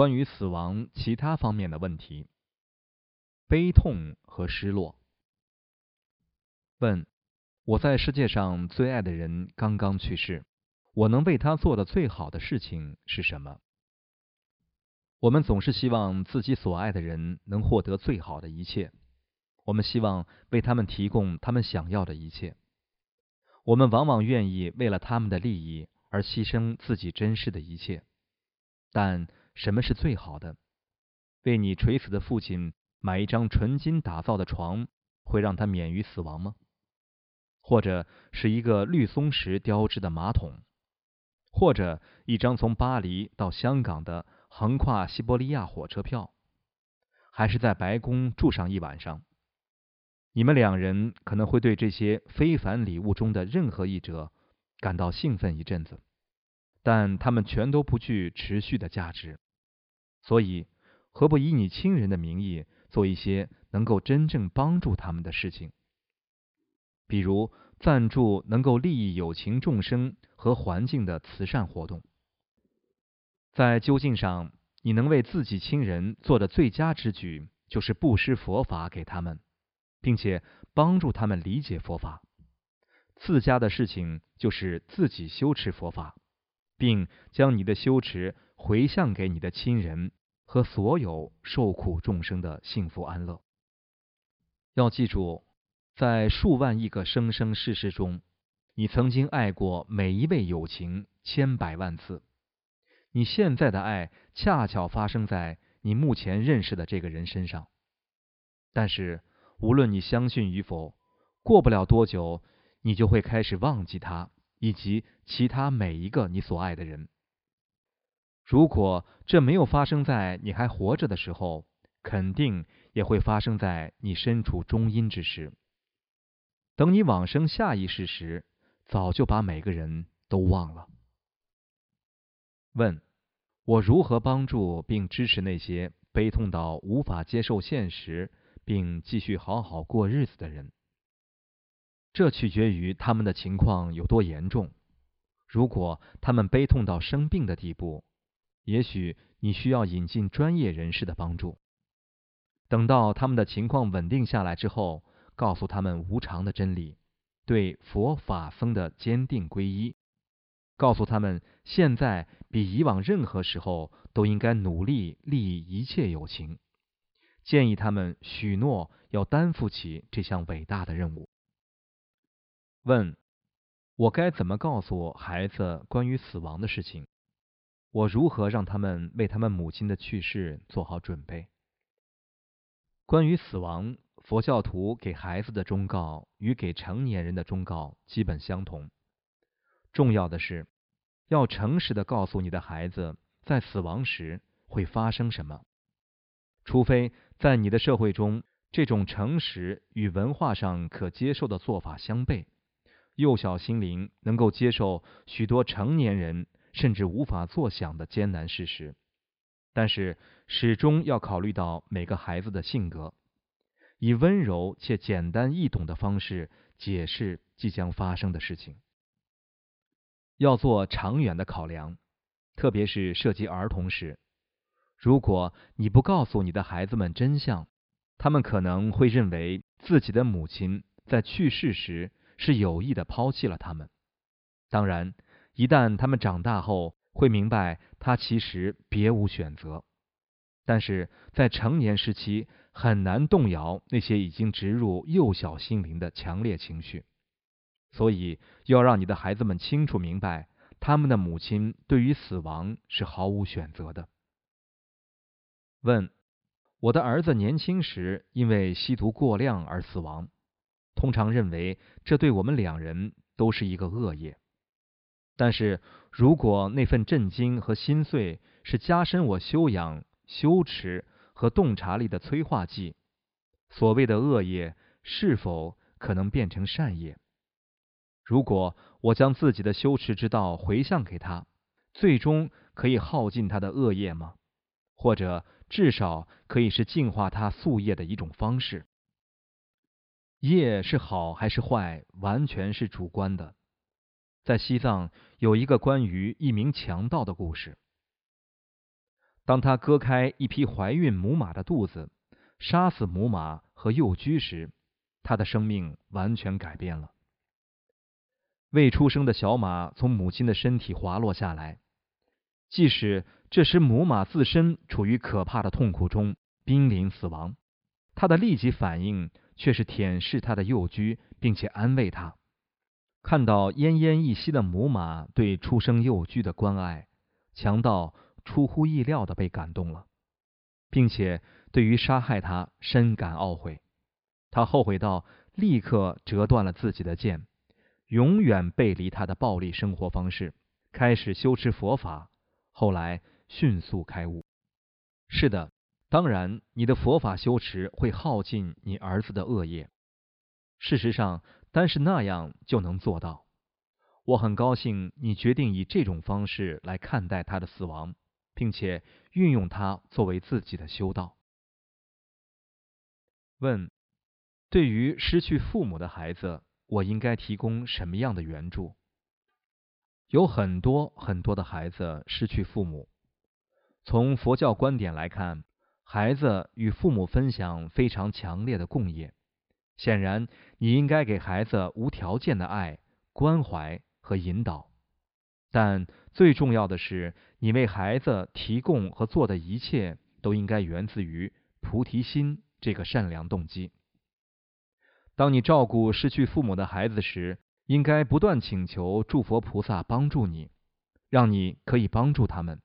关于死亡其他方面的问题。悲痛和失落。问：我在世界上最爱的人刚刚去世，我能为他做的最好的事情是什么？我们总是希望自己所爱的人能获得最好的一切，我们希望为他们提供他们想要的一切。我们往往愿意为了他们的利益而牺牲自己珍视的一切。但什么是最好的？为你垂死的父亲买一张纯金打造的床，会让他免于死亡吗？或者是一个绿松石雕制的马桶，或者一张从巴黎到香港的？横跨西伯利亚火车票，还是在白宫住上一晚上？你们两人可能会对这些非凡礼物中的任何一者感到兴奋一阵子，但他们全都不具持续的价值。所以，何不以你亲人的名义做一些能够真正帮助他们的事情？比如赞助能够利益有情众生和环境的慈善活动。在究竟上，你能为自己亲人做的最佳之举，就是布施佛法给他们，并且帮助他们理解佛法。自家的事情就是自己修持佛法，并将你的修持回向给你的亲人和所有受苦众生的幸福安乐。要记住，在数万亿个生生世世中，你曾经爱过每一位友情千百万次。你现在的爱恰巧发生在你目前认识的这个人身上，但是无论你相信与否，过不了多久，你就会开始忘记他以及其他每一个你所爱的人。如果这没有发生在你还活着的时候，肯定也会发生在你身处中阴之时。等你往生下一世时，早就把每个人都忘了。问：我如何帮助并支持那些悲痛到无法接受现实并继续好好过日子的人？这取决于他们的情况有多严重。如果他们悲痛到生病的地步，也许你需要引进专业人士的帮助。等到他们的情况稳定下来之后，告诉他们无常的真理，对佛法僧的坚定皈依。告诉他们，现在比以往任何时候都应该努力利益一切友情。建议他们许诺要担负起这项伟大的任务。问：我该怎么告诉孩子关于死亡的事情？我如何让他们为他们母亲的去世做好准备？关于死亡，佛教徒给孩子的忠告与给成年人的忠告基本相同。重要的是，要诚实的告诉你的孩子，在死亡时会发生什么。除非在你的社会中，这种诚实与文化上可接受的做法相悖，幼小心灵能够接受许多成年人甚至无法作想的艰难事实。但是，始终要考虑到每个孩子的性格，以温柔且简单易懂的方式解释即将发生的事情。要做长远的考量，特别是涉及儿童时。如果你不告诉你的孩子们真相，他们可能会认为自己的母亲在去世时是有意的抛弃了他们。当然，一旦他们长大后，会明白他其实别无选择。但是在成年时期，很难动摇那些已经植入幼小心灵的强烈情绪。所以，要让你的孩子们清楚明白，他们的母亲对于死亡是毫无选择的。问：我的儿子年轻时因为吸毒过量而死亡，通常认为这对我们两人都是一个恶业。但是如果那份震惊和心碎是加深我修养、修持和洞察力的催化剂，所谓的恶业是否可能变成善业？如果我将自己的修持之道回向给他，最终可以耗尽他的恶业吗？或者至少可以是净化他宿业的一种方式？业是好还是坏，完全是主观的。在西藏有一个关于一名强盗的故事。当他割开一匹怀孕母马的肚子，杀死母马和幼驹时，他的生命完全改变了。未出生的小马从母亲的身体滑落下来，即使这时母马自身处于可怕的痛苦中，濒临死亡，它的立即反应却是舔舐它的幼驹，并且安慰它。看到奄奄一息的母马对出生幼驹的关爱，强盗出乎意料的被感动了，并且对于杀害他深感懊悔。他后悔到立刻折断了自己的剑。永远背离他的暴力生活方式，开始修持佛法，后来迅速开悟。是的，当然，你的佛法修持会耗尽你儿子的恶业。事实上，但是那样就能做到。我很高兴你决定以这种方式来看待他的死亡，并且运用它作为自己的修道。问：对于失去父母的孩子。我应该提供什么样的援助？有很多很多的孩子失去父母。从佛教观点来看，孩子与父母分享非常强烈的共业。显然，你应该给孩子无条件的爱、关怀和引导。但最重要的是，你为孩子提供和做的一切，都应该源自于菩提心这个善良动机。当你照顾失去父母的孩子时，应该不断请求诸佛菩萨帮助你，让你可以帮助他们，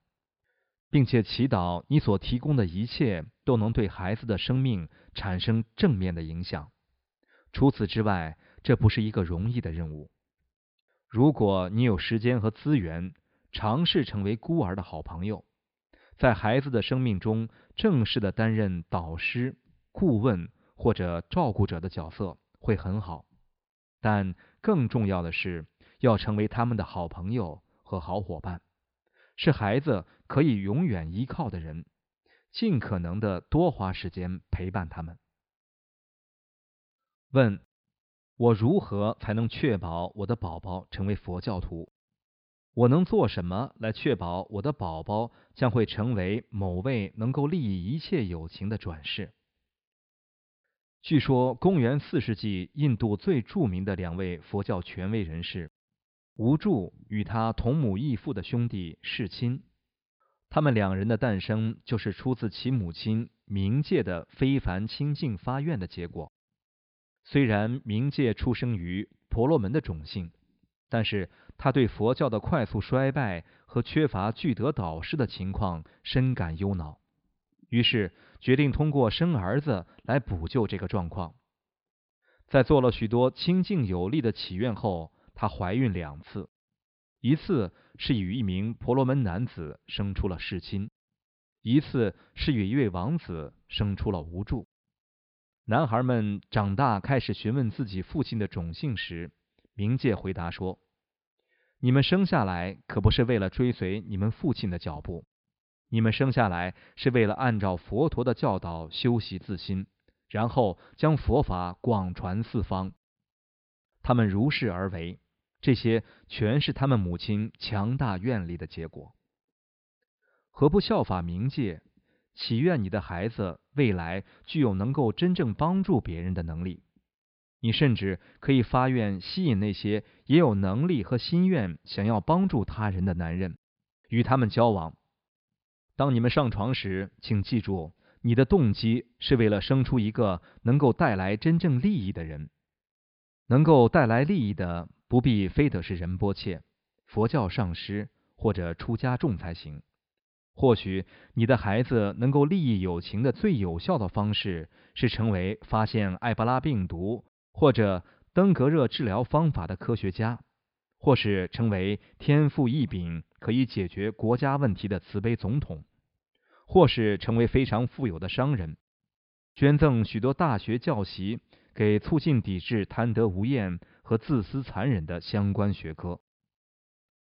并且祈祷你所提供的一切都能对孩子的生命产生正面的影响。除此之外，这不是一个容易的任务。如果你有时间和资源，尝试成为孤儿的好朋友，在孩子的生命中正式的担任导师、顾问或者照顾者的角色。会很好，但更重要的是要成为他们的好朋友和好伙伴，是孩子可以永远依靠的人，尽可能的多花时间陪伴他们。问：我如何才能确保我的宝宝成为佛教徒？我能做什么来确保我的宝宝将会成为某位能够利益一切友情的转世？据说，公元四世纪，印度最著名的两位佛教权威人士无助与他同母异父的兄弟世亲，他们两人的诞生就是出自其母亲冥界的非凡清净发愿的结果。虽然冥界出生于婆罗门的种姓，但是他对佛教的快速衰败和缺乏具德导师的情况深感忧恼。于是决定通过生儿子来补救这个状况。在做了许多清净有力的祈愿后，她怀孕两次，一次是与一名婆罗门男子生出了世亲，一次是与一位王子生出了无助。男孩们长大开始询问自己父亲的种姓时，冥界回答说：“你们生下来可不是为了追随你们父亲的脚步。”你们生下来是为了按照佛陀的教导修习自心，然后将佛法广传四方。他们如是而为，这些全是他们母亲强大愿力的结果。何不效法冥界，祈愿你的孩子未来具有能够真正帮助别人的能力？你甚至可以发愿吸引那些也有能力和心愿想要帮助他人的男人，与他们交往。当你们上床时，请记住，你的动机是为了生出一个能够带来真正利益的人。能够带来利益的，不必非得是仁波切、佛教上师或者出家众才行。或许你的孩子能够利益友情的最有效的方式，是成为发现埃博拉病毒或者登革热治疗方法的科学家。或是成为天赋异禀、可以解决国家问题的慈悲总统，或是成为非常富有的商人，捐赠许多大学教席给促进抵制贪得无厌和自私残忍的相关学科。